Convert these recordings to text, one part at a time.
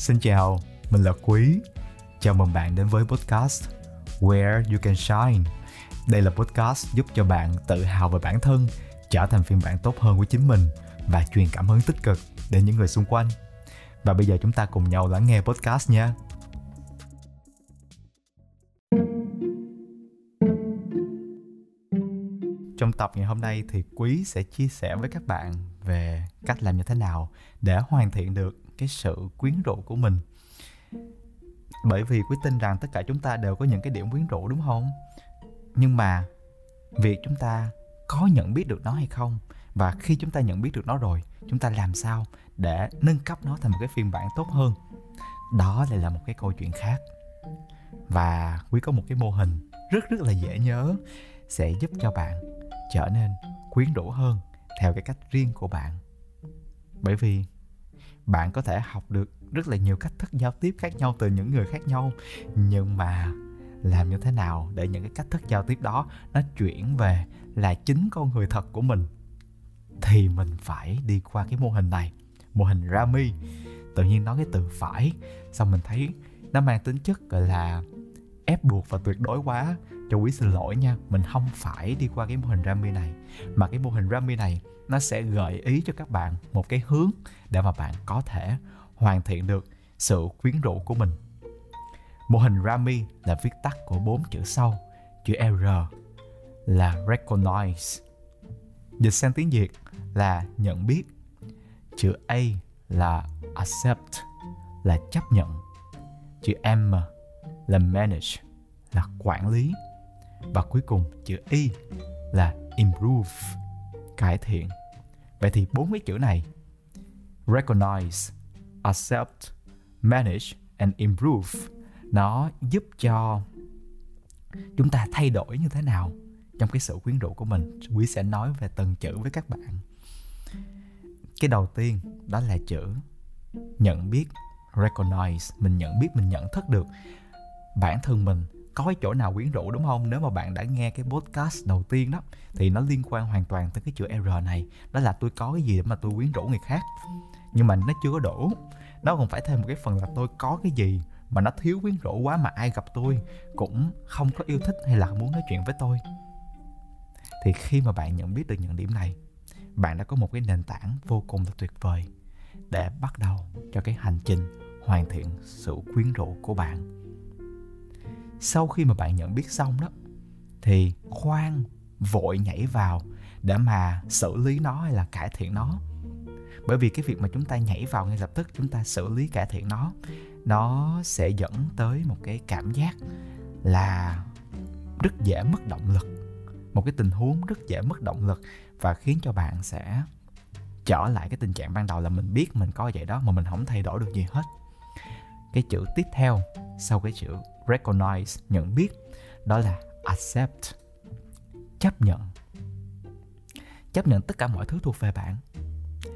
Xin chào, mình là Quý. Chào mừng bạn đến với podcast Where You Can Shine. Đây là podcast giúp cho bạn tự hào về bản thân, trở thành phiên bản tốt hơn của chính mình và truyền cảm hứng tích cực đến những người xung quanh. Và bây giờ chúng ta cùng nhau lắng nghe podcast nha. Trong tập ngày hôm nay thì Quý sẽ chia sẻ với các bạn về cách làm như thế nào để hoàn thiện được cái sự quyến rũ của mình. Bởi vì quý tin rằng tất cả chúng ta đều có những cái điểm quyến rũ, đúng không? Nhưng mà việc chúng ta có nhận biết được nó hay không? Và khi chúng ta nhận biết được nó rồi, chúng ta làm sao để nâng cấp nó thành một cái phiên bản tốt hơn? Đó lại là một cái câu chuyện khác. Và quý có một cái mô hình rất rất là dễ nhớ, sẽ giúp cho bạn trở nên quyến rũ hơn theo cái cách riêng của bạn. Bởi vì bạn có thể học được rất là nhiều cách thức giao tiếp khác nhau từ những người khác nhau. Nhưng mà làm như thế nào để những cái cách thức giao tiếp đó nó chuyển về là chính con người thật của mình, thì mình phải đi qua cái mô hình này. Mô hình Rami. Tự nhiên nói cái từ phải, xong mình thấy nó mang tính chất gọi là ép buộc và tuyệt đối quá cho quý xin lỗi nha, mình không phải đi qua cái mô hình Rami này. Mà cái mô hình Rami này, nó sẽ gợi ý cho các bạn một cái hướng để mà bạn có thể hoàn thiện được sự quyến rũ của mình. Mô hình Rami là viết tắt của bốn chữ sau, chữ R là recognize. Dịch sang tiếng Việt là nhận biết. Chữ A là accept, là chấp nhận. Chữ M là manage, là quản lý và cuối cùng, chữ Y là improve, cải thiện. Vậy thì bốn cái chữ này, recognize, accept, manage and improve, nó giúp cho chúng ta thay đổi như thế nào trong cái sự quyến rũ của mình. Quý sẽ nói về từng chữ với các bạn. Cái đầu tiên đó là chữ nhận biết, recognize, mình nhận biết, mình nhận thức được bản thân mình có cái chỗ nào quyến rũ, đúng không? Nếu mà bạn đã nghe cái podcast đầu tiên đó, thì nó liên quan hoàn toàn tới cái chữ r này. Đó là tôi có cái gì để mà tôi quyến rũ người khác. Nhưng mà nó chưa có đủ. Nó còn phải thêm một cái phần là tôi có cái gì mà nó thiếu quyến rũ quá mà ai gặp tôi cũng không có yêu thích hay là muốn nói chuyện với tôi. Thì khi mà bạn nhận biết được những điểm này, bạn đã có một cái nền tảng vô cùng là tuyệt vời để bắt đầu cho cái hành trình hoàn thiện sự quyến rũ của bạn sau khi mà bạn nhận biết xong đó, thì khoan vội nhảy vào để mà xử lý nó hay là cải thiện nó. Bởi vì cái việc mà chúng ta nhảy vào ngay lập tức, chúng ta xử lý cải thiện nó nó sẽ dẫn tới một cái cảm giác là rất dễ mất động lực. Một cái tình huống rất dễ mất động lực và khiến cho bạn sẽ trở lại cái tình trạng ban đầu là mình biết mình có vậy đó mà mình không thay đổi được gì hết. Cái chữ tiếp theo sau cái chữ recognize, nhận biết, đó là accept, chấp nhận. Chấp nhận tất cả mọi thứ thuộc về bạn.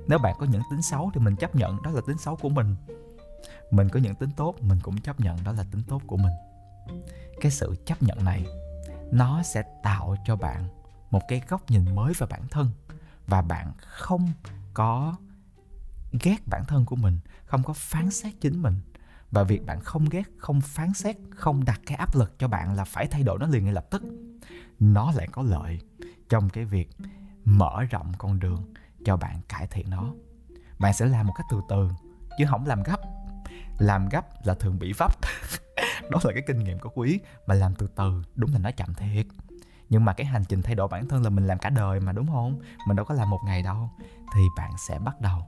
Nếu bạn có những tính xấu thì mình chấp nhận, đó là tính xấu của mình. Mình có những tính tốt, mình cũng chấp nhận, đó là tính tốt của mình. Cái sự chấp nhận này, nó sẽ tạo cho bạn một cái góc nhìn mới về bản thân và bạn không có ghét bản thân của mình, không có phán xét chính mình và việc bạn không ghét, không phán xét, không đặt cái áp lực cho bạn là phải thay đổi nó liền ngay lập tức. Nó lại có lợi trong cái việc mở rộng con đường cho bạn cải thiện nó. Bạn sẽ làm một cách từ từ, chứ không làm gấp. Làm gấp là thường bị vấp. Đó là cái kinh nghiệm của quý, mà làm từ từ đúng là nó chậm thiệt. Nhưng mà cái hành trình thay đổi bản thân là mình làm cả đời mà, đúng không? Mình đâu có làm một ngày đâu. Thì bạn sẽ bắt đầu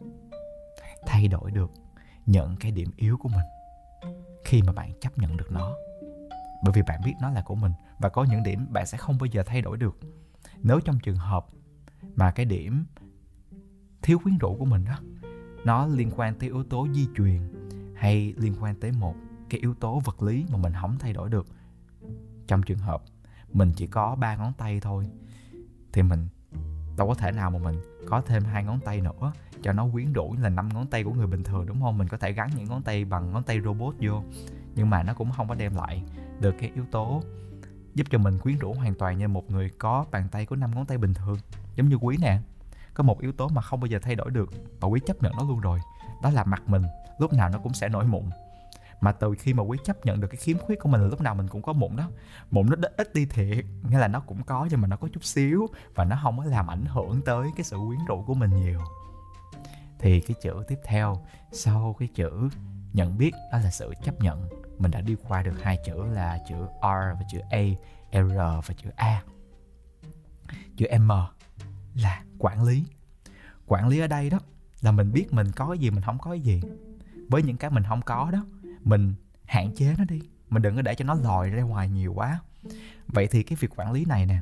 thay đổi được nhận cái điểm yếu của mình khi mà bạn chấp nhận được nó. Bởi vì bạn biết nó là của mình và có những điểm bạn sẽ không bao giờ thay đổi được. Nếu trong trường hợp mà cái điểm thiếu quyến rũ của mình đó, nó liên quan tới yếu tố di truyền hay liên quan tới một cái yếu tố vật lý mà mình không thay đổi được, trong trường hợp mình chỉ có ba ngón tay thôi, thì mình đâu có thể nào mà mình có thêm hai ngón tay nữa, cho nó quyến rũ là năm ngón tay của người bình thường, đúng không? Mình có thể gắn những ngón tay bằng ngón tay robot vô, nhưng mà nó cũng không có đem lại được cái yếu tố giúp cho mình quyến rũ hoàn toàn như một người có bàn tay của năm ngón tay bình thường. Giống như quý nè, có một yếu tố mà không bao giờ thay đổi được và quý chấp nhận nó luôn rồi, đó là mặt mình, lúc nào nó cũng sẽ nổi mụn mà từ khi mà quý chấp nhận được cái khiếm khuyết của mình là lúc nào mình cũng có mụn đó. Mụn nó ít đi thiệt, nghĩa là nó cũng có nhưng mà nó có chút xíu và nó không có làm ảnh hưởng tới cái sự quyến rũ của mình nhiều. Thì cái chữ tiếp theo, sau cái chữ nhận biết, đó là sự chấp nhận. Mình đã đi qua được hai chữ là chữ R và chữ A, R và chữ A. Chữ M là quản lý. Quản lý ở đây đó, là mình biết mình có cái gì, mình không có cái gì. Với những cái mình không có đó mình hạn chế nó đi. Mình đừng có để cho nó lòi ra ngoài nhiều quá. Vậy thì cái việc quản lý này nè,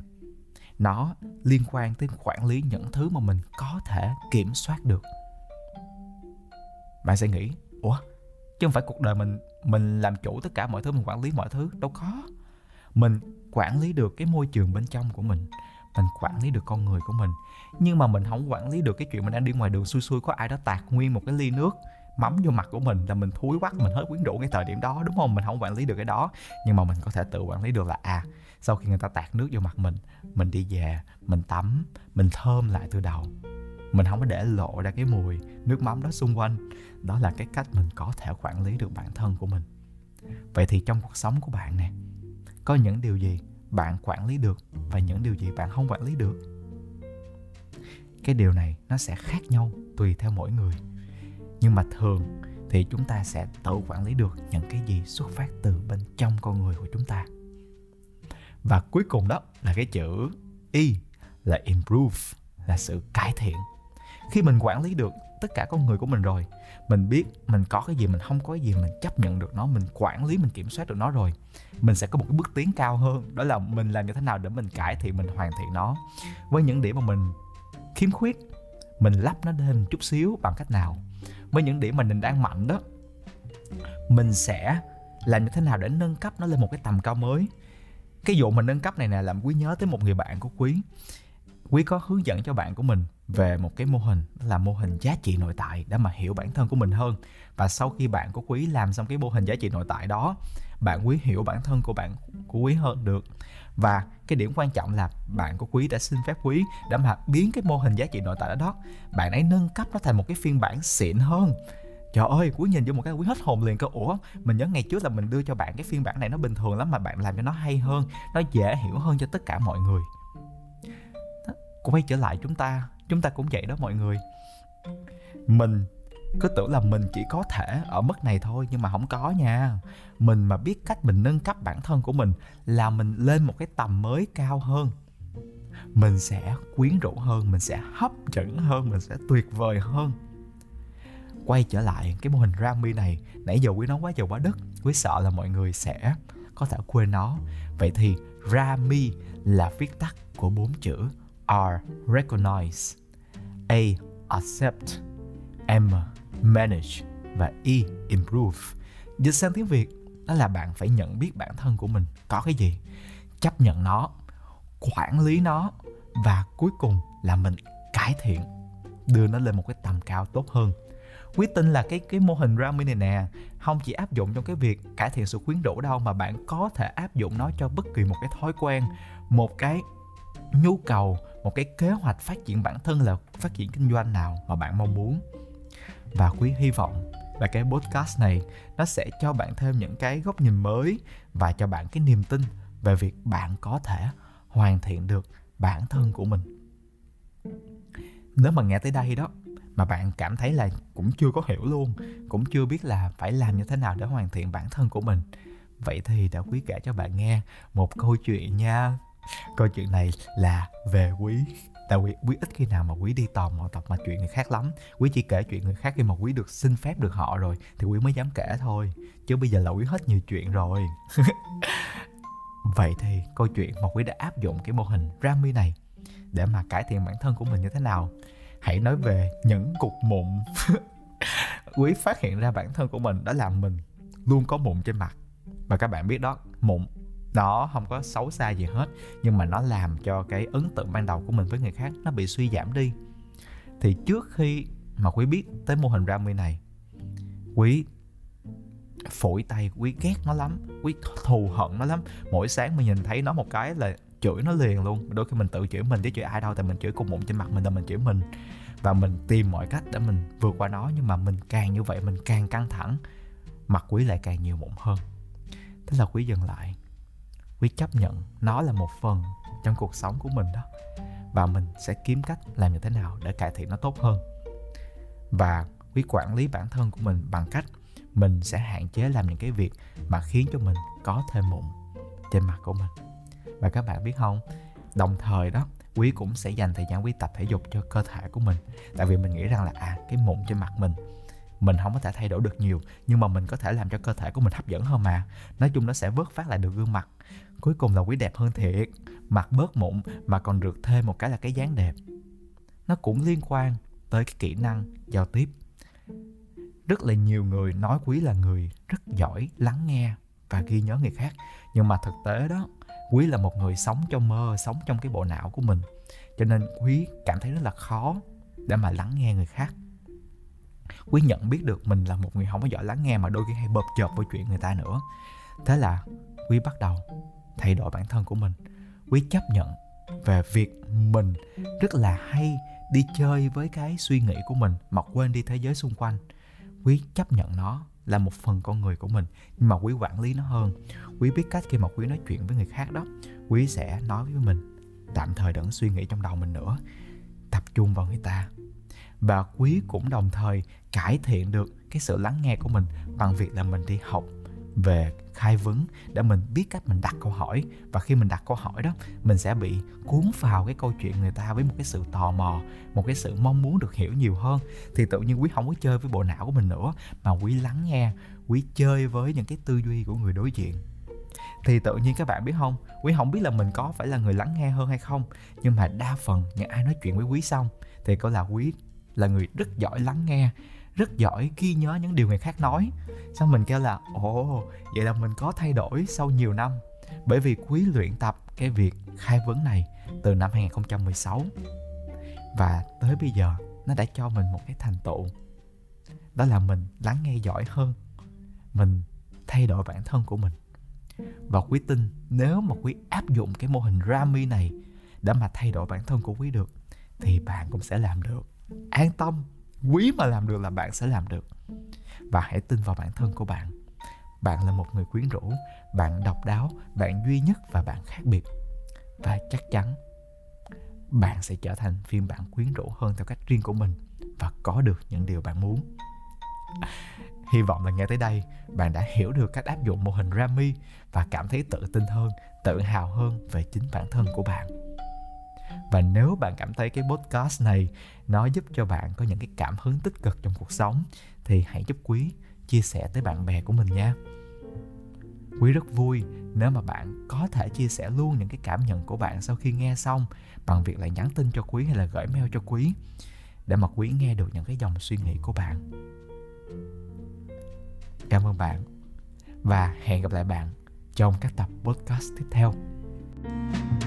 nó liên quan tới quản lý những thứ mà mình có thể kiểm soát được. Bạn sẽ nghĩ, ủa, chứ không phải cuộc đời mình mình làm chủ tất cả mọi thứ, mình quản lý mọi thứ. Đâu có. Mình quản lý được cái môi trường bên trong của mình mình quản lý được con người của mình. Nhưng mà mình không quản lý được cái chuyện mình đang đi ngoài đường xui xui, có ai đó tạt nguyên một cái ly nước mắm vô mặt của mình, là mình thúi quắc, mình hết quyến rũ cái thời điểm đó, đúng không? Mình không quản lý được cái đó. Nhưng mà mình có thể tự quản lý được là à sau khi người ta tạt nước vô mặt mình mình đi về, mình tắm, mình thơm lại từ đầu. Mình không có để lộ ra cái mùi nước mắm đó xung quanh. Đó là cái cách mình có thể quản lý được bản thân của mình. Vậy thì trong cuộc sống của bạn nè, có những điều gì bạn quản lý được và những điều gì bạn không quản lý được? Cái điều này nó sẽ khác nhau tùy theo mỗi người nhưng mà thường thì chúng ta sẽ tự quản lý được những cái gì xuất phát từ bên trong con người của chúng ta. Và cuối cùng đó là cái chữ y, là improve, là sự cải thiện. Khi mình quản lý được tất cả con người của mình rồi, mình biết mình có cái gì, mình không có cái gì, mình chấp nhận được nó, mình quản lý, mình kiểm soát được nó rồi, mình sẽ có một cái bước tiến cao hơn. Đó là mình làm như thế nào để mình cải thiện, mình hoàn thiện nó. Với những điểm mà mình khiếm khuyết, mình lắp nó lên chút xíu bằng cách nào? Với những điểm mà mình đang mạnh đó. Mình sẽ làm như thế nào để nâng cấp nó lên một cái tầm cao mới? Cái vụ mình nâng cấp này nè, làm quý nhớ tới một người bạn của quý. Quý có hướng dẫn cho bạn của mình về một cái mô hình là mô hình giá trị nội tại để mà hiểu bản thân của mình hơn. Và sau khi bạn của quý làm xong cái mô hình giá trị nội tại đó, bạn quý hiểu bản thân của bạn, của quý hơn được và cái điểm quan trọng là bạn của quý đã xin phép quý để mà biến cái mô hình giá trị nội tại đó, đó bạn ấy nâng cấp nó thành một cái phiên bản xịn hơn. Trời ơi quý nhìn vô một cái quý hết hồn liền cơ. Ủa mình nhớ ngày trước là mình đưa cho bạn cái phiên bản này nó bình thường lắm mà bạn làm cho nó hay hơn nó dễ hiểu hơn cho tất cả mọi người. Quay trở lại chúng ta chúng ta cũng vậy đó mọi người. Mình cứ tưởng là mình chỉ có thể ở mức này thôi, nhưng mà không có nha. Mình mà biết cách mình nâng cấp bản thân của mình là mình lên một cái tầm mới cao hơn. Mình sẽ quyến rũ hơn, mình sẽ hấp dẫn hơn, mình sẽ tuyệt vời hơn. Quay trở lại cái mô hình Rami này, nãy giờ quý nói quá giờ quá đất. Quý sợ là mọi người sẽ có thể quên nó. Vậy thì Rami là viết tắt của bốn chữ R, recognize, A, accept, M manage và E improve. Dịch sang tiếng Việt đó là bạn phải nhận biết bản thân của mình có cái gì, chấp nhận nó, quản lý nó và cuối cùng là mình cải thiện, đưa nó lên một cái tầm cao tốt hơn. Quý tin là cái cái mô hình Rami này nè không chỉ áp dụng trong cái việc cải thiện sự quyến rũ đâu mà bạn có thể áp dụng nó cho bất kỳ một cái thói quen, một cái nhu cầu, một cái kế hoạch phát triển bản thân là phát triển kinh doanh nào mà bạn mong muốn và quý hy vọng là cái podcast này nó sẽ cho bạn thêm những cái góc nhìn mới và cho bạn cái niềm tin về việc bạn có thể hoàn thiện được bản thân của mình. Nếu mà nghe tới đây đó, mà bạn cảm thấy là cũng chưa có hiểu luôn, cũng chưa biết là phải làm như thế nào để hoàn thiện bản thân của mình, vậy thì đã quý kể cho bạn nghe một câu chuyện nha. Câu chuyện này là về quý tại quý, quý ít khi nào mà quý đi tò mò tập mà chuyện người khác lắm. Quý chỉ kể chuyện người khác khi mà quý được xin phép được họ rồi thì quý mới dám kể thôi. Chứ bây giờ là quý hết nhiều chuyện rồi. Vậy thì câu chuyện mà quý đã áp dụng cái mô hình Rami này để mà cải thiện bản thân của mình như thế nào? Hãy nói về những cục mụn. Quý phát hiện ra bản thân của mình đã làm mình luôn có mụn trên mặt. Và các bạn biết đó mụn nó không có xấu xa gì hết, nhưng mà nó làm cho cái ấn tượng ban đầu của mình với người khác nó bị suy giảm đi. Thì trước khi mà quý biết tới mô hình ramy này, quý phổi tay, quý ghét nó lắm, quý thù hận nó lắm. Mỗi sáng mình nhìn thấy nó một cái là chửi nó liền luôn. Đôi khi mình tự chửi mình chứ chửi ai đâu, tại mình chửi cùng mụn trên mặt mình là mình chửi mình. Và mình tìm mọi cách để mình vượt qua nó, nhưng mà mình càng như vậy mình càng căng thẳng, mặt quý lại càng nhiều mụn hơn. Thế là quý dừng lại quý chấp nhận nó là một phần trong cuộc sống của mình đó. Và mình sẽ kiếm cách làm như thế nào để cải thiện nó tốt hơn. Và quý quản lý bản thân của mình bằng cách mình sẽ hạn chế làm những cái việc mà khiến cho mình có thêm mụn trên mặt của mình. Và các bạn biết không, đồng thời đó quý cũng sẽ dành thời gian quý tập thể dục cho cơ thể của mình. Tại vì mình nghĩ rằng là à cái mụn trên mặt mình mình không có thể thay đổi được nhiều, nhưng mà mình có thể làm cho cơ thể của mình hấp dẫn hơn mà. Nói chung nó sẽ vớt phát lại được gương mặt. Cuối cùng là quý đẹp hơn thiệt. Mặt bớt mụn mà còn được thêm một cái là cái dáng đẹp. Nó cũng liên quan tới cái kỹ năng giao tiếp. Rất là nhiều người nói quý là người rất giỏi lắng nghe và ghi nhớ người khác. Nhưng mà thực tế đó, quý là một người sống trong mơ, sống trong cái bộ não của mình. Cho nên quý cảm thấy rất là khó để mà lắng nghe người khác quý nhận biết được mình là một người không có giỏi lắng nghe mà đôi khi hay bợp chợp với chuyện người ta nữa. Thế là quý bắt đầu thay đổi bản thân của mình. Quý chấp nhận về việc mình rất là hay đi chơi với cái suy nghĩ của mình mà quên đi thế giới xung quanh. Quý chấp nhận nó là một phần con người của mình, nhưng mà quý quản lý nó hơn. Quý biết cách khi mà quý nói chuyện với người khác đó, quý sẽ nói với mình. Tạm thời đừng suy nghĩ trong đầu mình nữa. Tập trung vào người ta và quý cũng đồng thời cải thiện được cái sự lắng nghe của mình bằng việc là mình đi học về khai vấn để mình biết cách mình đặt câu hỏi. Và khi mình đặt câu hỏi đó, mình sẽ bị cuốn vào cái câu chuyện người ta với một cái sự tò mò, một cái sự mong muốn được hiểu nhiều hơn. Thì tự nhiên quý không có chơi với bộ não của mình nữa, mà quý lắng nghe, quý chơi với những cái tư duy của người đối diện. Thì tự nhiên các bạn biết không, quý không biết là mình có phải là người lắng nghe hơn hay không, nhưng mà đa phần những ai nói chuyện với quý xong thì có là quý là người rất giỏi lắng nghe, rất giỏi ghi nhớ những điều người khác nói. Xong mình kêu là, ồ, vậy là mình có thay đổi sau nhiều năm. Bởi vì quý luyện tập cái việc khai vấn này từ năm 2016 và tới bây giờ, nó đã cho mình một cái thành tựu. Đó là mình lắng nghe giỏi hơn, mình thay đổi bản thân của mình. Và quý tin, nếu mà quý áp dụng cái mô hình Rami này để mà thay đổi bản thân của quý được, thì bạn cũng sẽ làm được an tâm, quý mà làm được là bạn sẽ làm được. Và hãy tin vào bản thân của bạn. Bạn là một người quyến rũ, bạn độc đáo, bạn duy nhất và bạn khác biệt. Và chắc chắn, bạn sẽ trở thành phiên bản quyến rũ hơn theo cách riêng của mình và có được những điều bạn muốn. Hy vọng là nghe tới đây, bạn đã hiểu được cách áp dụng mô hình rami và cảm thấy tự tin hơn, tự hào hơn về chính bản thân của bạn và nếu bạn cảm thấy cái podcast này nó giúp cho bạn có những cái cảm hứng tích cực trong cuộc sống, thì hãy giúp quý chia sẻ tới bạn bè của mình nha. Quý rất vui nếu mà bạn có thể chia sẻ luôn những cái cảm nhận của bạn sau khi nghe xong, bằng việc là nhắn tin cho quý hay là gửi mail cho quý, để mà quý nghe được những cái dòng suy nghĩ của bạn. Cảm ơn bạn, và hẹn gặp lại bạn trong các tập podcast tiếp theo. thank you